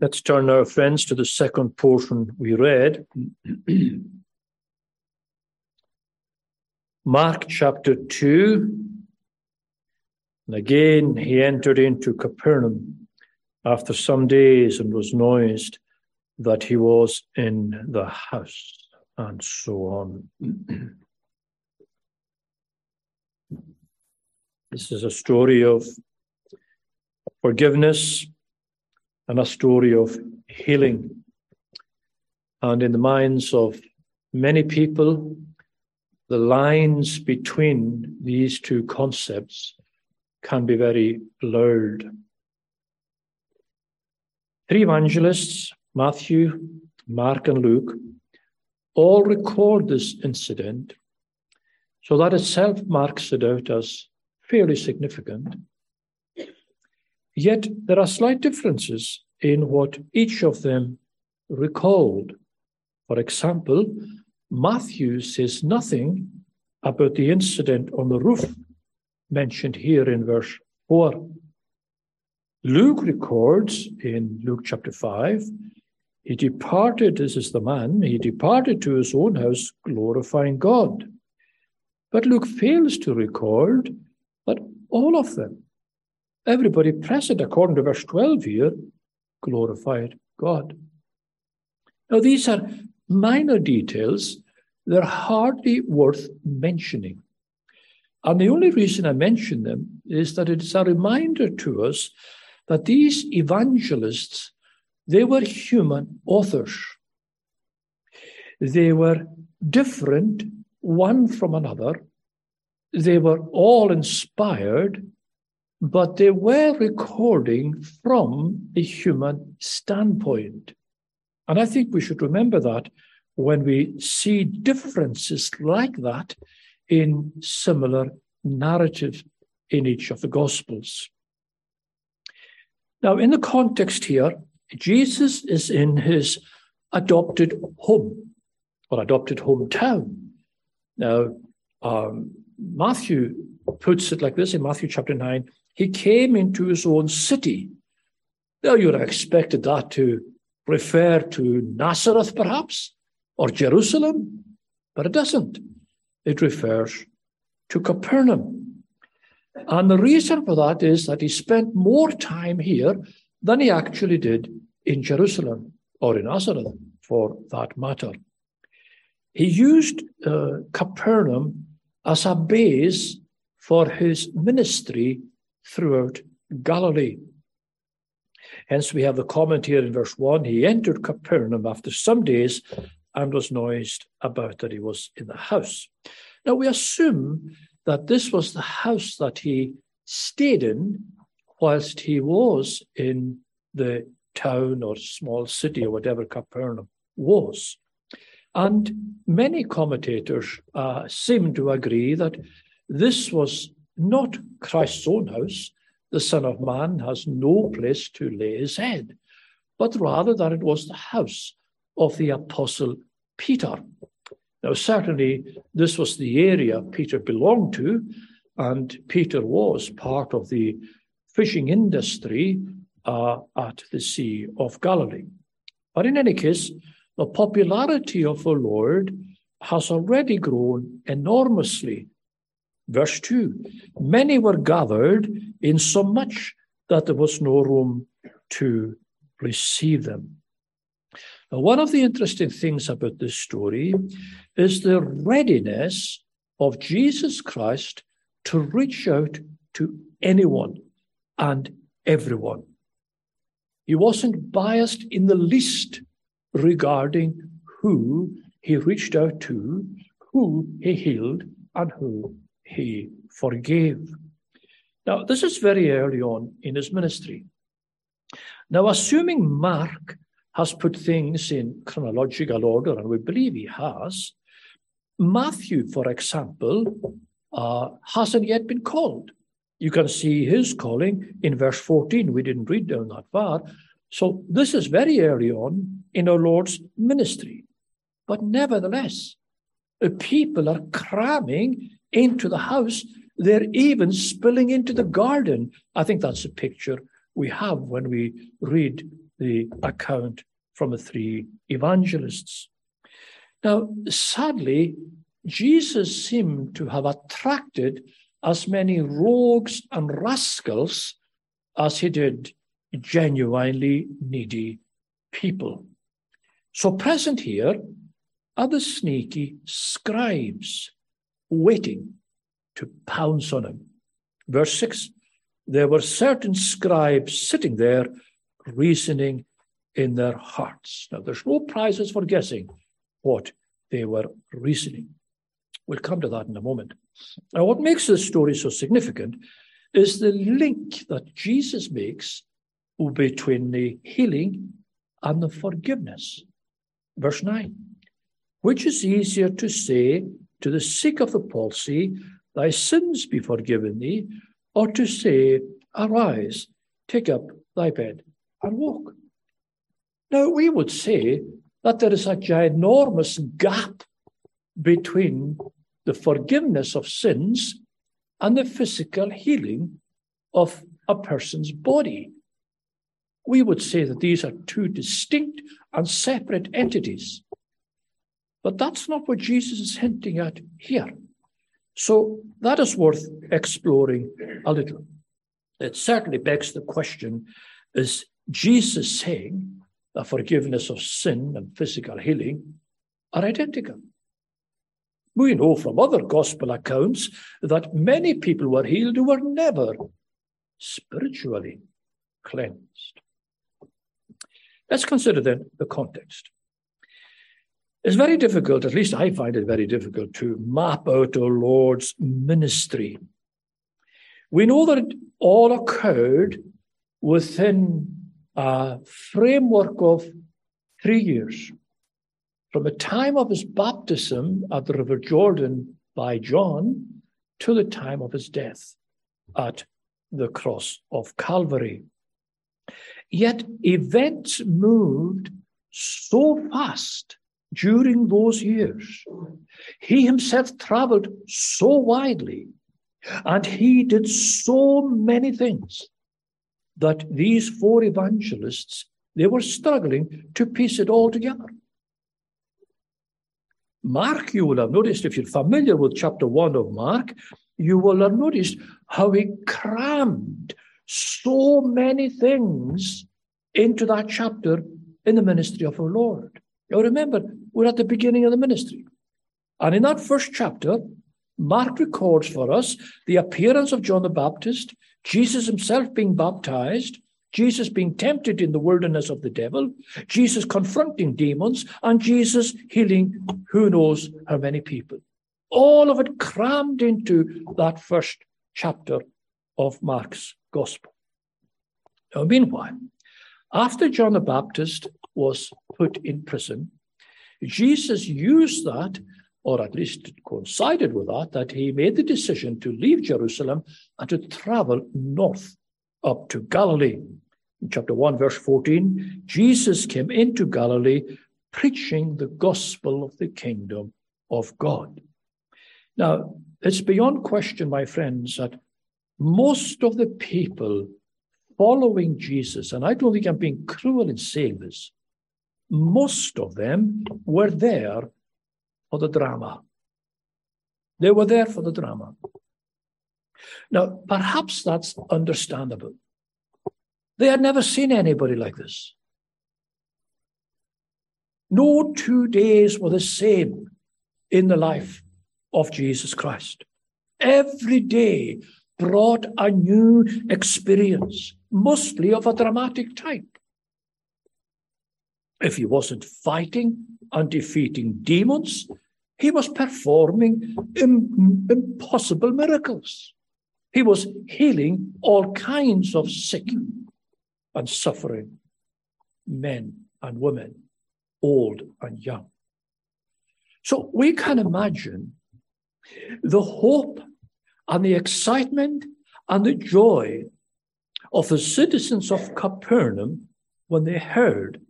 Let's turn our friends, to the second portion we read. Mark chapter 2. And again, he entered into Capernaum after some days and was noised that he was in the house, and so on. this is a story of forgiveness and a story of healing. And in the minds of many people, the lines between these two concepts can be very blurred. Three evangelists, Matthew, Mark, and Luke, all record this incident, so that itself marks it out as fairly significant. Yet there are slight differences in what each of them recalled. For example, Matthew says nothing about the incident on the roof mentioned here in verse 4. Luke records in Luke chapter 5 he departed, this is the man, he departed to his own house glorifying God. But Luke fails to record that all of them Everybody present, according to verse 12 here, glorified God. Now, these are minor details, they're hardly worth mentioning. And the only reason I mention them is that it's a reminder to us that these evangelists, they were human authors. They were different one from another. They were all inspired but they were recording from a human standpoint. And I think we should remember that when we see differences like that in similar narratives in each of the Gospels. Now, in the context here, Jesus is in his adopted home or adopted hometown. Now, um, Matthew puts it like this in Matthew chapter 9 he came into his own city. Now, you'd have expected that to refer to Nazareth, perhaps, or Jerusalem, but it doesn't. It refers to Capernaum. And the reason for that is that he spent more time here than he actually did in Jerusalem or in Nazareth, for that matter. He used uh, Capernaum as a base for his ministry throughout Galilee. Hence, we have the comment here in verse 1 He entered Capernaum after some days and was noised about that he was in the house. Now, we assume that this was the house that he stayed in whilst he was in the town or small city or whatever Capernaum was. And many commentators uh, seem to agree that this was not Christ's own house. The Son of Man has no place to lay his head, but rather that it was the house of the Apostle Peter. Now, certainly, this was the area Peter belonged to, and Peter was part of the fishing industry uh, at the Sea of Galilee. But in any case, the popularity of the Lord has already grown enormously Verse 2 Many were gathered in so much that there was no room to receive them. Now, one of the interesting things about this story is the readiness of Jesus Christ to reach out to anyone and everyone. He wasn't biased in the least regarding who he reached out to, who he healed, and who he forgave. Now, this is very early on in his ministry. Now, assuming Mark has put things in chronological order, and we believe he has, Matthew, for example, uh, hasn't yet been called. You can see his calling in verse 14. We didn't read down that far. So this is very early on in our Lord's ministry. But nevertheless, the people are cramming into the house. They're even spilling into the garden. I think that's a picture we have when we read the account from the three evangelists. Now, sadly, Jesus seemed to have attracted as many rogues and rascals as he did genuinely needy people. So, present here are the sneaky scribes waiting to pounce on him. Verse 6 There were certain scribes sitting there reasoning in their hearts. Now, there's no prizes for guessing what they were reasoning. We'll come to that in a moment. Now, what makes this story so significant is the link that Jesus makes between the healing and the forgiveness. Verse 9 Which is easier to say to the sick of the palsy, Thy sins be forgiven thee, or to say, Arise, take up thy bed and walk? Now, we would say that there is a ginormous gap between the forgiveness of sins and the physical healing of a person's body. We would say that these are two distinct and separate entities. But that's not what Jesus is hinting at here. So that is worth exploring a little. It certainly begs the question is Jesus saying that forgiveness of sin and physical healing are identical? We know from other gospel accounts that many people were healed who were never spiritually cleansed. Let's consider then the context. It's very difficult, at least I find it very difficult, to map out our Lord's ministry. We know that it all occurred within a framework of three years from the time of his baptism at the River Jordan by John to the time of his death at the cross of Calvary. Yet events moved so fast during those years. He himself traveled so widely and he did so many things that these four evangelists they were struggling to piece it all together. Mark, you will have noticed, if you're familiar with chapter one of Mark, you will have noticed how he crammed so many things into that chapter in the ministry of our Lord. Now remember, we're at the beginning of the ministry. And in that first chapter, Mark records for us the appearance of John the Baptist, Jesus himself being baptized, Jesus being tempted in the wilderness of the devil, Jesus confronting demons, and Jesus healing who knows how many people. All of it crammed into that first chapter of Mark's gospel. Now, meanwhile, after John the Baptist was put in prison, Jesus used that, or at least coincided with that, that he made the decision to leave Jerusalem and to travel north up to Galilee. In chapter 1, verse 14, Jesus came into Galilee preaching the gospel of the kingdom of God. Now, it's beyond question, my friends, that most of the people following Jesus, and I don't think I'm being cruel in saying this, most of them were there for the drama. They were there for the drama. Now, perhaps that's understandable. They had never seen anybody like this. No two days were the same in the life of Jesus Christ. Every day brought a new experience, mostly of a dramatic type. If he wasn't fighting and defeating demons, he was performing Im- impossible miracles. He was healing all kinds of sick and suffering, men and women, old and young. So we can imagine the hope and the excitement and the joy of the citizens of Capernaum when they heard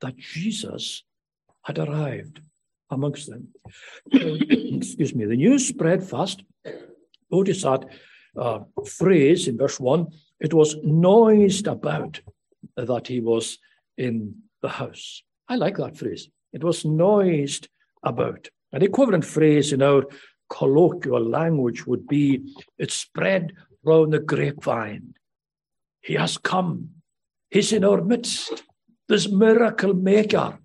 that Jesus had arrived amongst them. Excuse me. The news spread fast. Notice that uh, phrase in verse 1 it was noised about that he was in the house. I like that phrase. It was noised about. An equivalent phrase in our colloquial language would be it spread round the grapevine. He has come. He's in our midst. This miracle maker.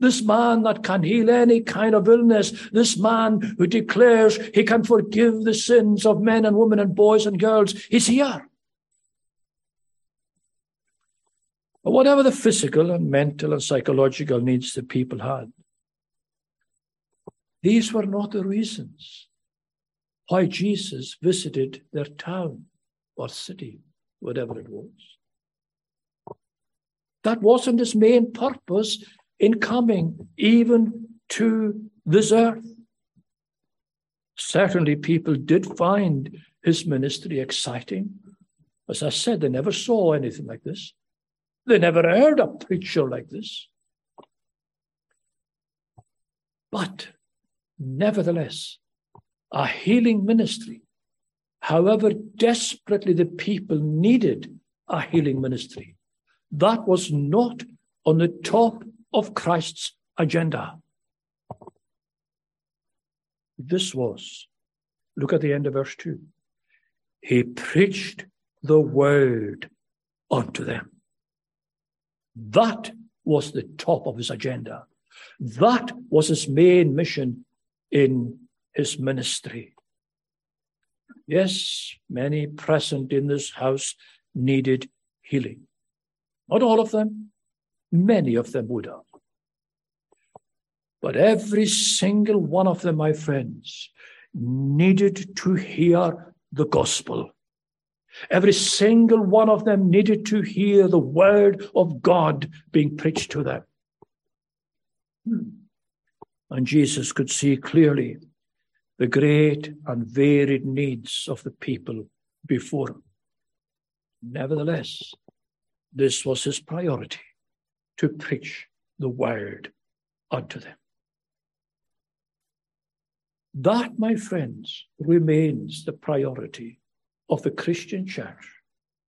This man that can heal any kind of illness. This man who declares he can forgive the sins of men and women and boys and girls. He's here. But whatever the physical and mental and psychological needs the people had, these were not the reasons why Jesus visited their town or city, whatever it was. That wasn't his main purpose in coming even to this earth. Certainly, people did find his ministry exciting. As I said, they never saw anything like this. They never heard a preacher like this. But nevertheless, a healing ministry, however desperately the people needed a healing ministry, that was not on the top of Christ's agenda. This was, look at the end of verse 2. He preached the word unto them. That was the top of his agenda. That was his main mission in his ministry. Yes, many present in this house needed healing. Not all of them, many of them would have. But every single one of them, my friends, needed to hear the gospel. Every single one of them needed to hear the word of God being preached to them. Hmm. And Jesus could see clearly the great and varied needs of the people before him. Nevertheless, this was his priority to preach the word unto them. That, my friends, remains the priority of the Christian church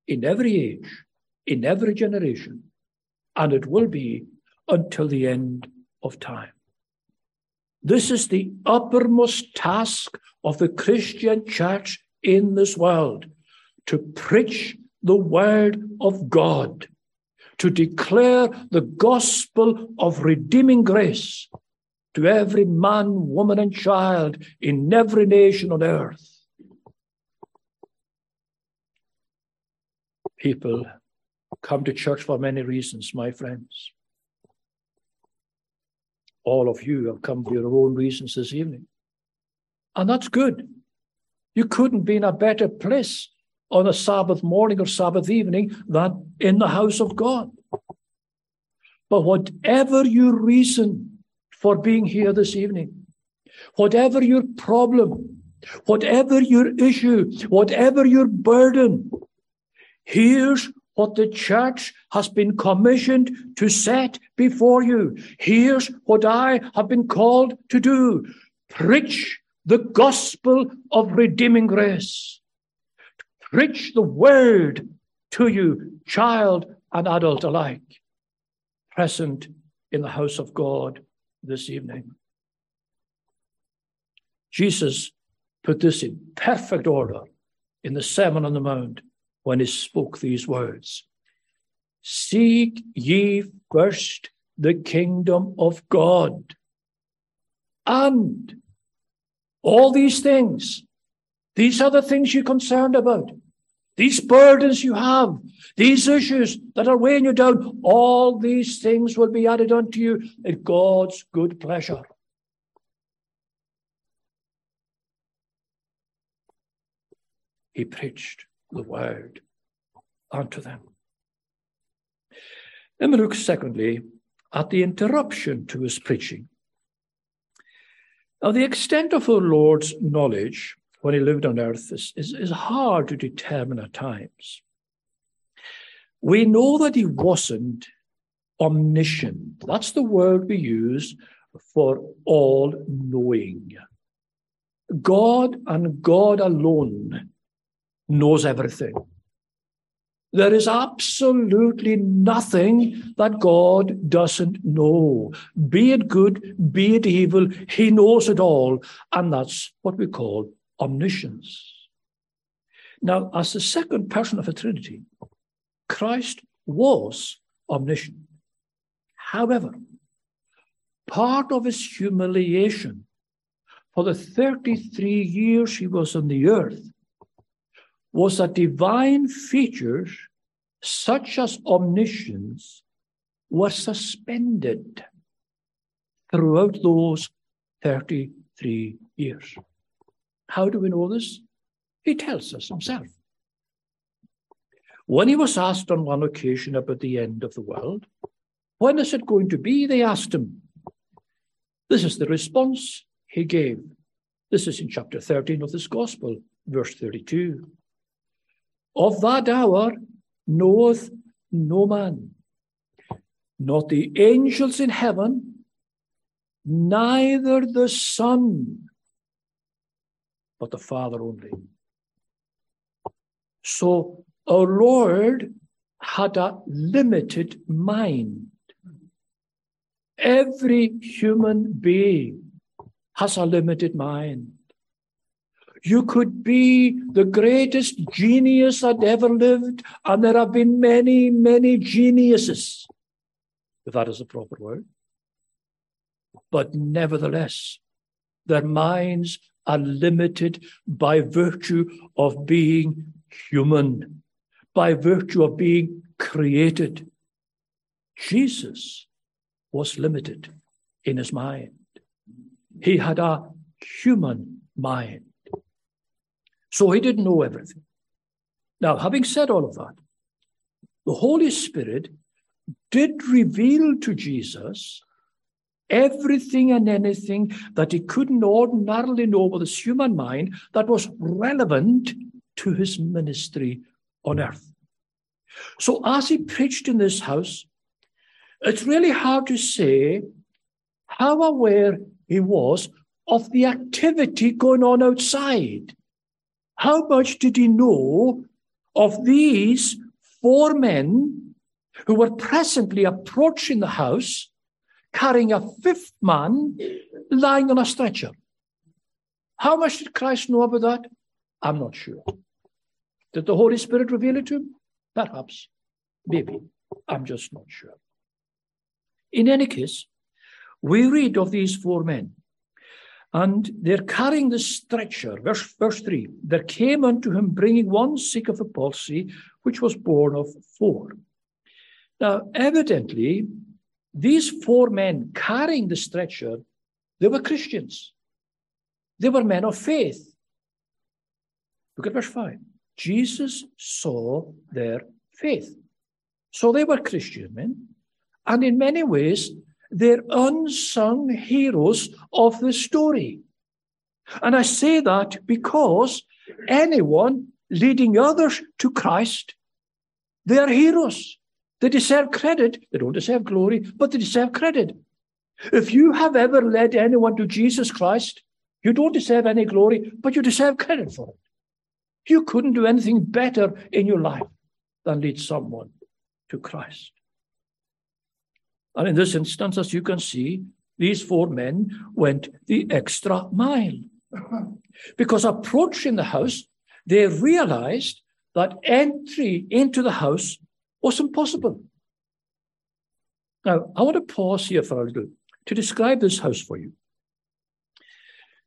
in every age, in every generation, and it will be until the end of time. This is the uppermost task of the Christian church in this world to preach the word of God, to declare the gospel of redeeming grace to every man, woman, and child in every nation on earth. People come to church for many reasons, my friends. All of you have come for your own reasons this evening. And that's good. You couldn't be in a better place on a Sabbath morning or Sabbath evening than in the house of God. But whatever your reason for being here this evening, whatever your problem, whatever your issue, whatever your burden, here's what the church has been commissioned to set before you. Here's what I have been called to do. Preach the gospel of redeeming grace. Preach the word to you, child and adult alike, present in the house of God this evening. Jesus put this in perfect order in the Sermon on the Mount when he spoke these words Seek ye first the kingdom of God. And all these things, these are the things you're concerned about. These burdens you have, these issues that are weighing you down, all these things will be added unto you at God's good pleasure. He preached the word unto them. Let me look secondly at the interruption to his preaching. Now, the extent of our Lord's knowledge when he lived on earth is, is, is hard to determine at times. We know that he wasn't omniscient. That's the word we use for all knowing. God and God alone knows everything. There is absolutely nothing that God doesn't know. Be it good, be it evil, He knows it all. And that's what we call omniscience. Now, as the second person of the Trinity, Christ was omniscient. However, part of his humiliation for the 33 years he was on the earth was that divine features such as omniscience were suspended throughout those 33 years. How do we know this? He tells us himself. When he was asked on one occasion about the end of the world, when is it going to be? They asked him. This is the response he gave. This is in chapter 13 of this gospel, verse 32. Of that hour knoweth no man, not the angels in heaven, neither the Son, but the Father only. So our Lord had a limited mind. Every human being has a limited mind. You could be the greatest genius that ever lived, and there have been many, many geniuses, if that is the proper word. But nevertheless, their minds are limited by virtue of being human, by virtue of being created. Jesus was limited in his mind. He had a human mind. So he didn't know everything. Now, having said all of that, the Holy Spirit did reveal to Jesus everything and anything that he couldn't ordinarily know with his human mind that was relevant to his ministry on earth. So, as he preached in this house, it's really hard to say how aware he was of the activity going on outside. How much did he know of these four men who were presently approaching the house carrying a fifth man lying on a stretcher? How much did Christ know about that? I'm not sure. Did the Holy Spirit reveal it to him? Perhaps. Maybe. I'm just not sure. In any case, we read of these four men and they're carrying the stretcher. Verse, verse 3 There came unto him bringing one sick of a palsy, which was born of four. Now, evidently, these four men carrying the stretcher, they were Christians. They were men of faith. Look at verse 5. Jesus saw their faith. So they were Christian men. And in many ways, they're unsung heroes of the story. And I say that because anyone leading others to Christ, they are heroes. They deserve credit. They don't deserve glory, but they deserve credit. If you have ever led anyone to Jesus Christ, you don't deserve any glory, but you deserve credit for it. You couldn't do anything better in your life than lead someone to Christ. And in this instance, as you can see, these four men went the extra mile. because approaching the house, they realized that entry into the house was impossible. Now, I want to pause here for a little to describe this house for you.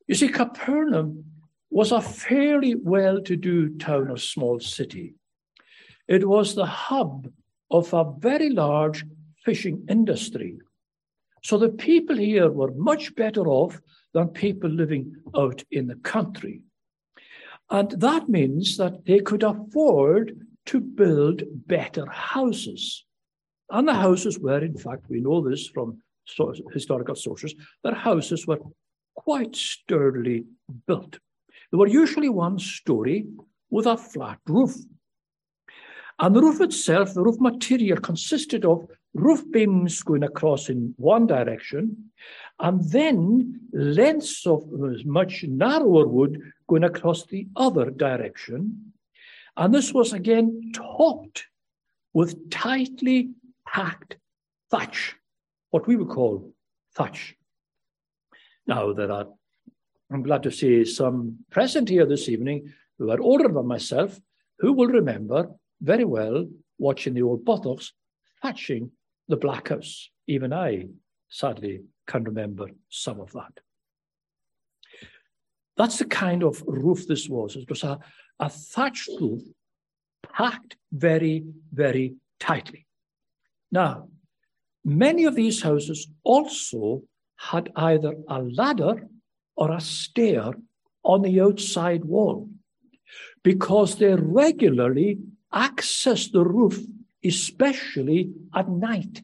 You see, Capernaum was a fairly well to do town or small city. It was the hub of a very large fishing industry. So the people here were much better off than people living out in the country. And that means that they could afford to build better houses. And the houses were, in fact, we know this from historical sources, that houses were quite sturdily built. They were usually one story with a flat roof. And the roof itself, the roof material, consisted of roof beams going across in one direction, and then lengths of much narrower wood going across the other direction. And this was again topped with tightly packed thatch, what we would call thatch. Now, there are, I'm glad to see some present here this evening who are older than myself, who will remember very well watching the old bodachs thatching the Black House. Even I, sadly, can remember some of that. That's the kind of roof this was. It was a, a thatched roof packed very, very tightly. Now, many of these houses also had either a ladder or a stair on the outside wall because they regularly accessed the roof, especially at night,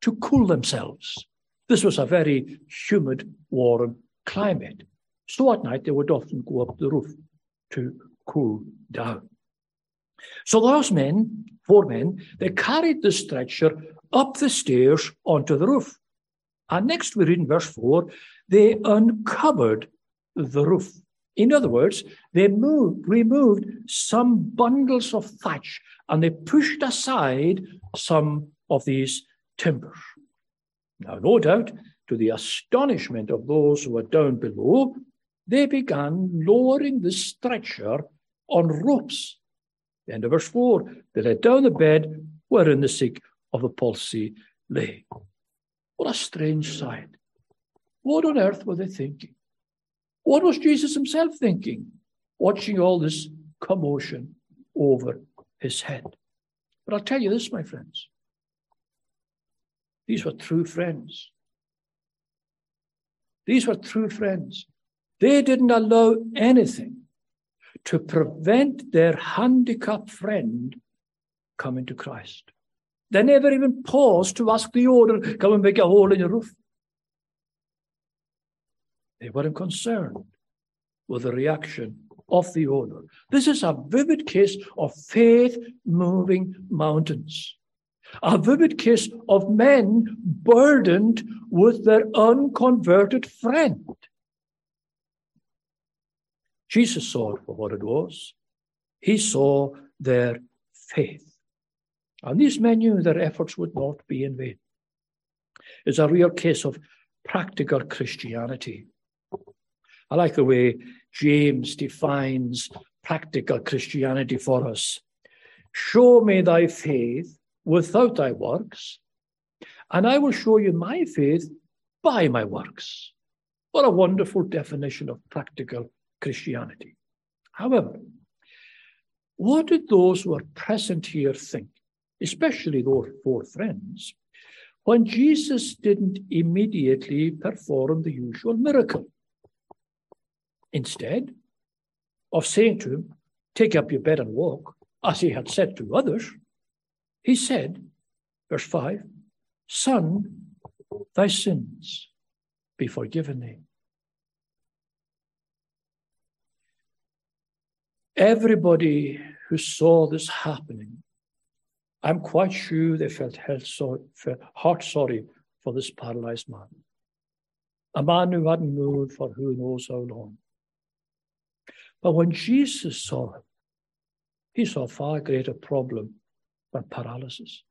to cool themselves. This was a very humid, warm climate. So at night, they would often go up the roof to cool down. So those men, four men, they carried the stretcher up the stairs onto the roof. And next we read in verse 4, they uncovered the roof. In other words, they moved, removed some bundles of thatch and they pushed aside some of these timbers. Now, no doubt, to the astonishment of those who were down below, they began lowering the stretcher on ropes. End of verse 4 they let down the bed wherein the sick of the palsy lay. What a strange sight. What on earth were they thinking? What was Jesus himself thinking, watching all this commotion over his head? But I'll tell you this, my friends. These were true friends. These were true friends. They didn't allow anything to prevent their handicapped friend coming to Christ. They never even paused to ask the owner, come and make a hole in your roof. They weren't concerned with the reaction of the owner. This is a vivid case of faith moving mountains. A vivid case of men burdened with their unconverted friend. Jesus saw it for what it was. He saw their faith. And these men knew their efforts would not be in vain. It's a real case of practical Christianity. I like the way James defines practical Christianity for us. Show me thy faith without thy works, and I will show you my faith by my works. What a wonderful definition of practical Christianity. However, what did those who are present here think, especially those four friends, when Jesus didn't immediately perform the usual miracle? Instead of saying to him, Take up your bed and walk, as he had said to others, he said, verse 5, Son, thy sins be forgiven thee. Everybody who saw this happening, I'm quite sure they felt heart sorry for this paralyzed man. A man who hadn't moved for who knows how long. But when Jesus saw him, he saw a far greater problem than paralysis.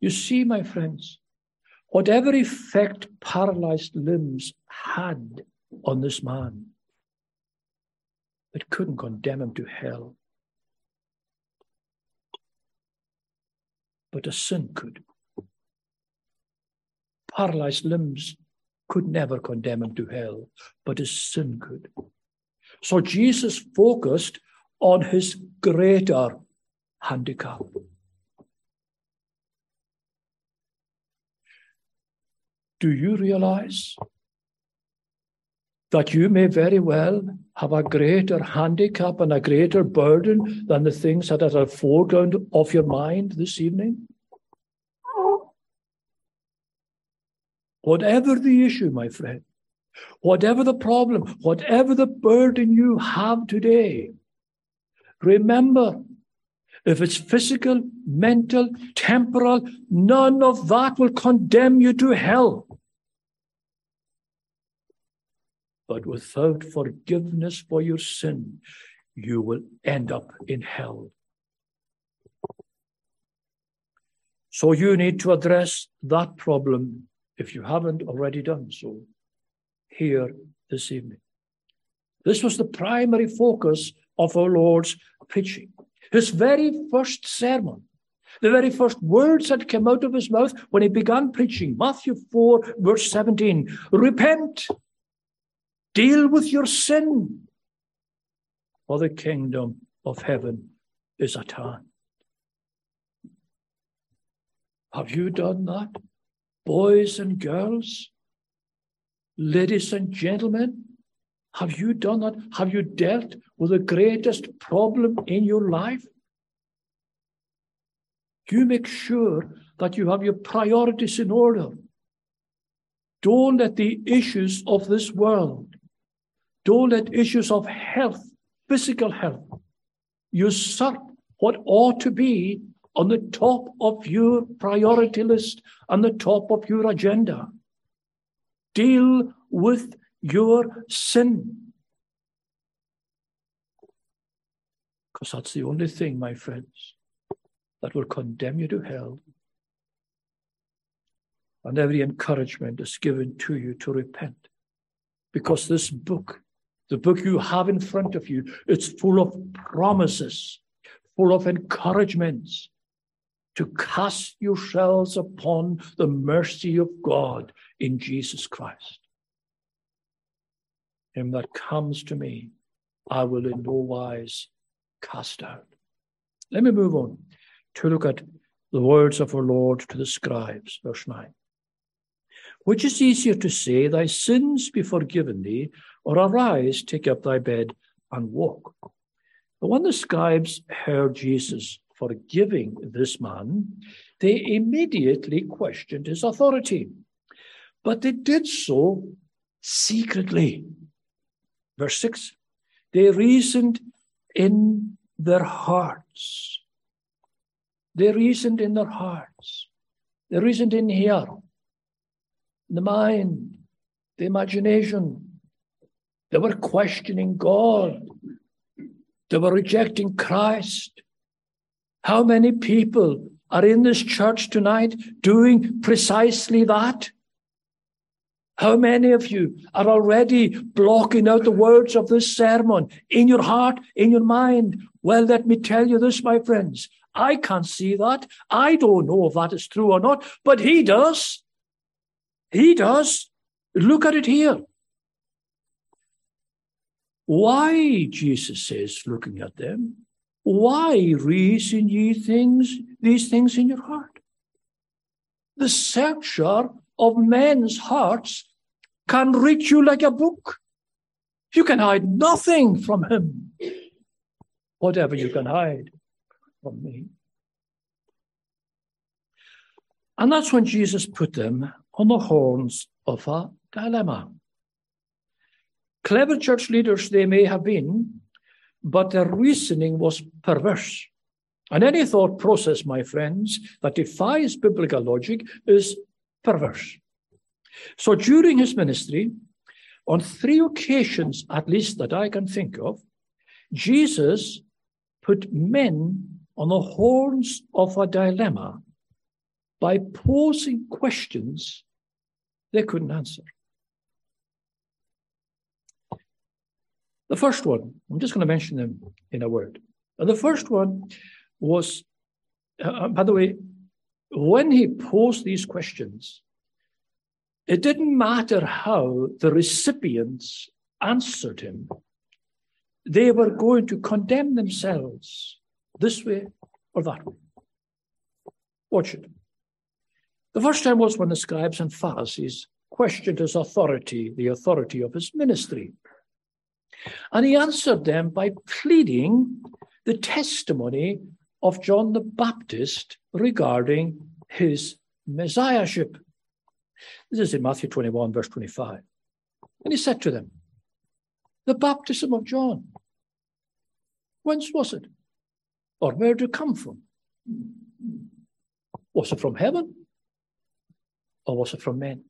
You see, my friends, whatever effect paralyzed limbs had on this man, it couldn't condemn him to hell. But a sin could. Paralyzed limbs could never condemn him to hell, but a sin could. So Jesus focused on his greater handicap. Do you realize that you may very well have a greater handicap and a greater burden than the things that are foreground of your mind this evening? Whatever the issue, my friend, whatever the problem, whatever the burden you have today, remember if it's physical, mental, temporal, none of that will condemn you to hell. But without forgiveness for your sin, you will end up in hell. So you need to address that problem if you haven't already done so here this evening. This was the primary focus of our Lord's preaching. His very first sermon, the very first words that came out of his mouth when he began preaching, Matthew 4, verse 17 Repent, deal with your sin, for the kingdom of heaven is at hand. Have you done that? Boys and girls, ladies and gentlemen, have you done that? Have you dealt with the greatest problem in your life? You make sure that you have your priorities in order. Don't let the issues of this world, don't let issues of health, physical health, usurp what ought to be on the top of your priority list, on the top of your agenda. Deal with your sin. Because that's the only thing, my friends, that will condemn you to hell. And every encouragement is given to you to repent. Because this book, the book you have in front of you, it's full of promises, full of encouragements to cast yourselves upon the mercy of God in Jesus Christ. Him that comes to me, I will in no wise cast out. Let me move on to look at the words of our Lord to the scribes, verse 9. Which is easier to say, Thy sins be forgiven thee, or arise, take up thy bed, and walk? But when the scribes heard Jesus forgiving this man, they immediately questioned his authority. But they did so secretly. Verse 6 They reasoned in their hearts. They reasoned in their hearts. They reasoned in here, the mind, the imagination. They were questioning God. They were rejecting Christ. How many people are in this church tonight doing precisely that? How many of you are already blocking out the words of this sermon in your heart, in your mind? Well, let me tell you this, my friends. I can't see that. I don't know if that is true or not, but he does. He does. Look at it here. Why, Jesus says, looking at them, why reason ye things, these things in your heart? The searcher of men's hearts can read you like a book. You can hide nothing from him. Whatever you can hide from me. And that's when Jesus put them on the horns of a dilemma. Clever church leaders they may have been, but their reasoning was perverse. And any thought process, my friends, that defies biblical logic is perverse. So during his ministry, on three occasions at least that I can think of, Jesus put men on the horns of a dilemma by posing questions they couldn't answer. The first one, I'm just going to mention them in a word. And the first one was, uh, by the way, when he posed these questions, it didn't matter how the recipients answered him, they were going to condemn themselves this way or that way. Watch it. The first time was when the scribes and Pharisees questioned his authority, the authority of his ministry. And he answered them by pleading the testimony of John the Baptist regarding his messiahship. This is in Matthew 21, verse 25. And he said to them, The baptism of John, whence was it? Or where did it come from? Was it from heaven? Or was it from men?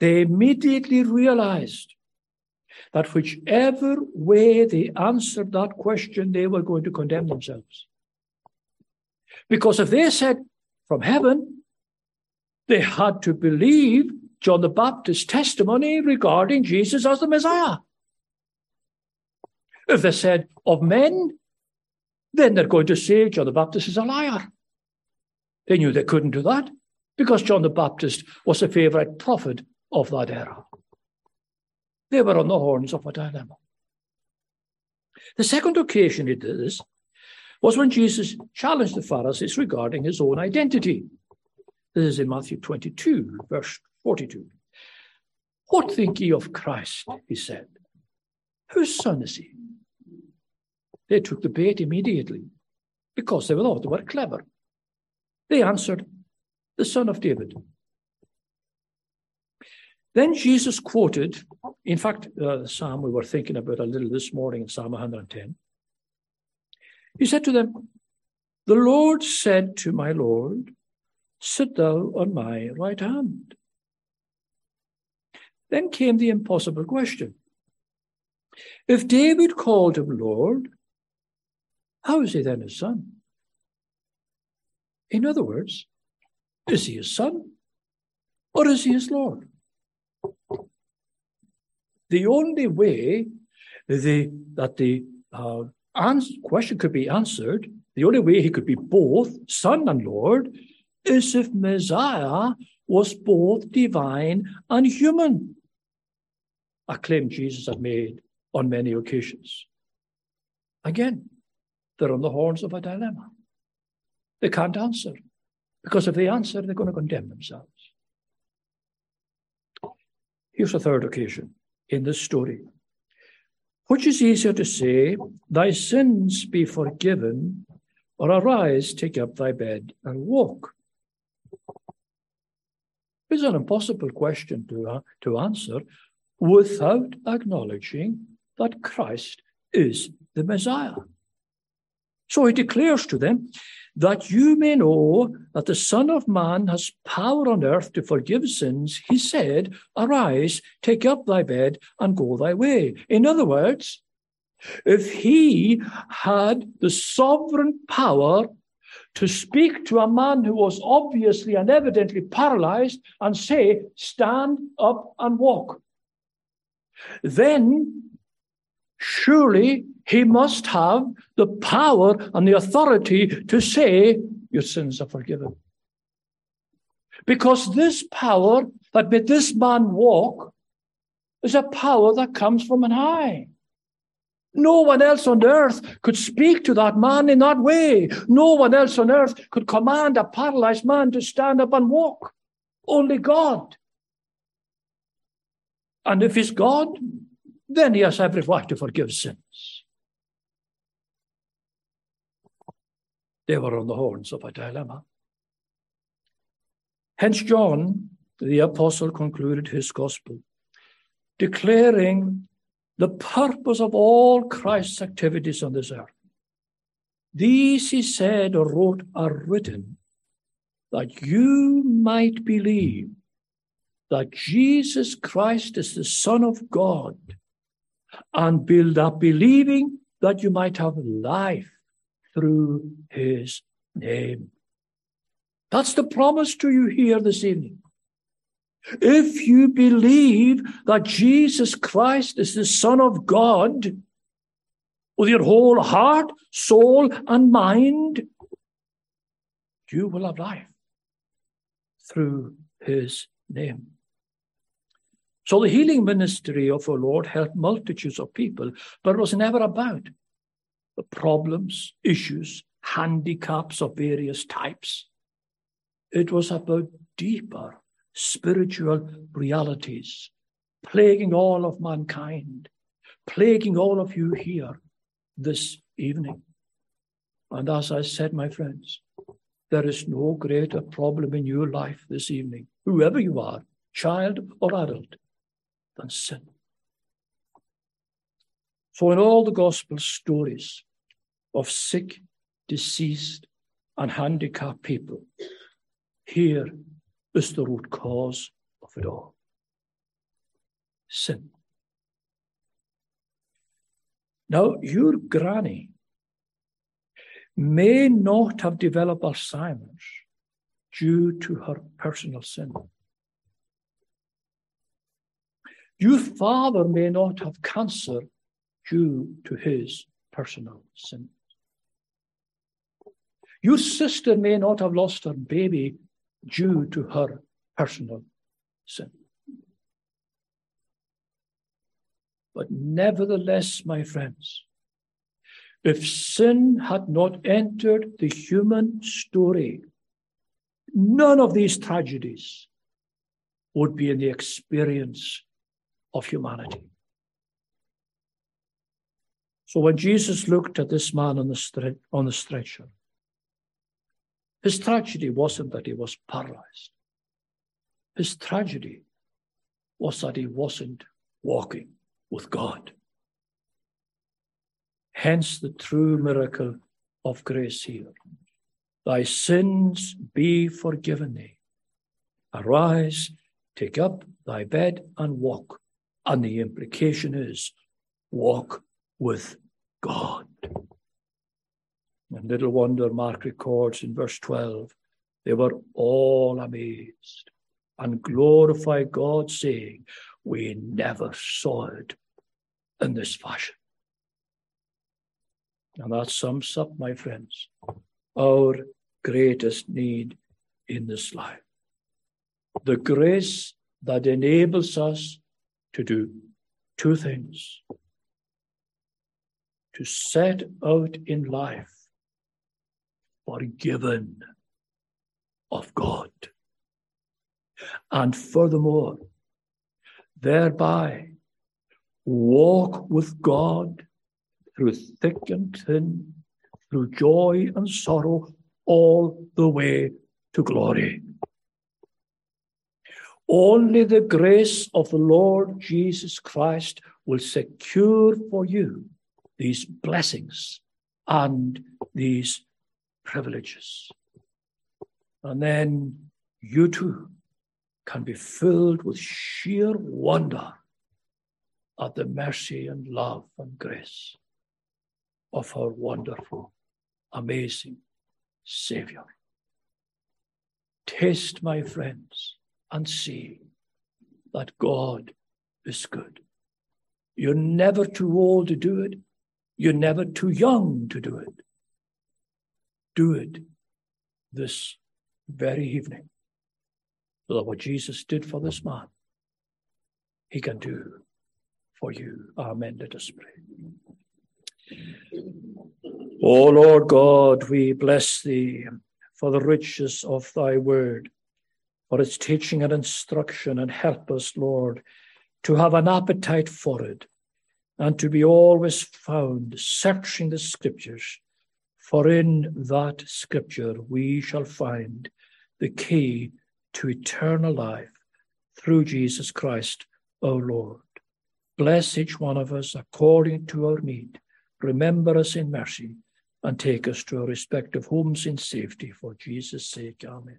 They immediately realized that whichever way they answered that question, they were going to condemn themselves. Because if they said from heaven, they had to believe John the Baptist's testimony regarding Jesus as the Messiah. If they said of men, then they're going to say John the Baptist is a liar. They knew they couldn't do that because John the Baptist was a favorite prophet of that era. They were on the horns of a dilemma. The second occasion did this was when Jesus challenged the Pharisees regarding his own identity. This is in Matthew 22, verse 42. What think ye of Christ? He said. Whose son is he? They took the bait immediately because they thought they were clever. They answered, The son of David. Then Jesus quoted, in fact, uh, psalm we were thinking about a little this morning in Psalm 110. He said to them, The Lord said to my Lord, Sit thou on my right hand. Then came the impossible question If David called him Lord, how is he then his son? In other words, is he his son or is he his Lord? The only way the, that the uh, answer, question could be answered, the only way he could be both son and Lord, is if Messiah was both divine and human. A claim Jesus had made on many occasions. Again, they're on the horns of a dilemma. They can't answer because if they answer, they're going to condemn themselves. Here's a third occasion in the story. Which is easier to say, Thy sins be forgiven, or arise, take up thy bed, and walk? It's an impossible question to, uh, to answer without acknowledging that Christ is the Messiah. So he declares to them, that you may know that the Son of Man has power on earth to forgive sins, he said, Arise, take up thy bed, and go thy way. In other words, if he had the sovereign power to speak to a man who was obviously and evidently paralyzed and say, Stand up and walk, then surely he must have the power and the authority to say, Your sins are forgiven. Because this power that made this man walk is a power that comes from on high. No one else on earth could speak to that man in that way. No one else on earth could command a paralyzed man to stand up and walk. Only God. And if he's God, then he has every right to forgive sins. They were on the horns of a dilemma. Hence, John, the apostle, concluded his gospel, declaring the purpose of all Christ's activities on this earth. These, he said or wrote, are written that you might believe that Jesus Christ is the Son of God and build up believing that you might have life through his name. That's the promise to you here this evening. If you believe that Jesus Christ is the Son of God with your whole heart, soul, and mind, you will have life through his name. So the healing ministry of our Lord helped multitudes of people, but it was never about the problems, issues, handicaps of various types. It was about deeper spiritual realities plaguing all of mankind, plaguing all of you here this evening. And as I said, my friends, there is no greater problem in your life this evening, whoever you are, child or adult, than sin. So, in all the gospel stories of sick, deceased, and handicapped people, here is the root cause of it all sin. Now, your granny may not have developed Alzheimer's due to her personal sin. Your father may not have cancer due to his personal sin. Your sister may not have lost her baby due to her personal sin. But nevertheless, my friends, if sin had not entered the human story, none of these tragedies would be in the experience of humanity. So when Jesus looked at this man on the, stre- on the stretcher, his tragedy wasn't that he was paralyzed. His tragedy was that he wasn't walking with God. Hence the true miracle of grace here. Thy sins be forgiven thee. Arise, take up thy bed and walk. And the implication is walk with God. And little wonder, Mark records in verse 12, they were all amazed and glorified God, saying, We never saw it in this fashion. And that sums up, my friends, our greatest need in this life. The grace that enables us to do two things to set out in life forgiven of God. And furthermore, thereby walk with God through thick and thin, through joy and sorrow, all the way to glory. Only the grace of the Lord Jesus Christ will secure for you these blessings and these privileges. And then you too can be filled with sheer wonder at the mercy and love and grace of our wonderful, amazing Savior. Taste, my friends, and see that God is good. You're never too old to do it. You're never too young to do it. Do it this very evening. So that what Jesus did for this man, he can do for you. Amen. Let us pray. O Lord God, we bless thee for the riches of thy word, for its teaching and instruction, and help us, Lord, to have an appetite for it and to be always found searching the scriptures, for in that scripture we shall find the key to eternal life through Jesus Christ, our Lord. Bless each one of us according to our need. Remember us in mercy and take us to our respective homes in safety for Jesus' sake. Amen.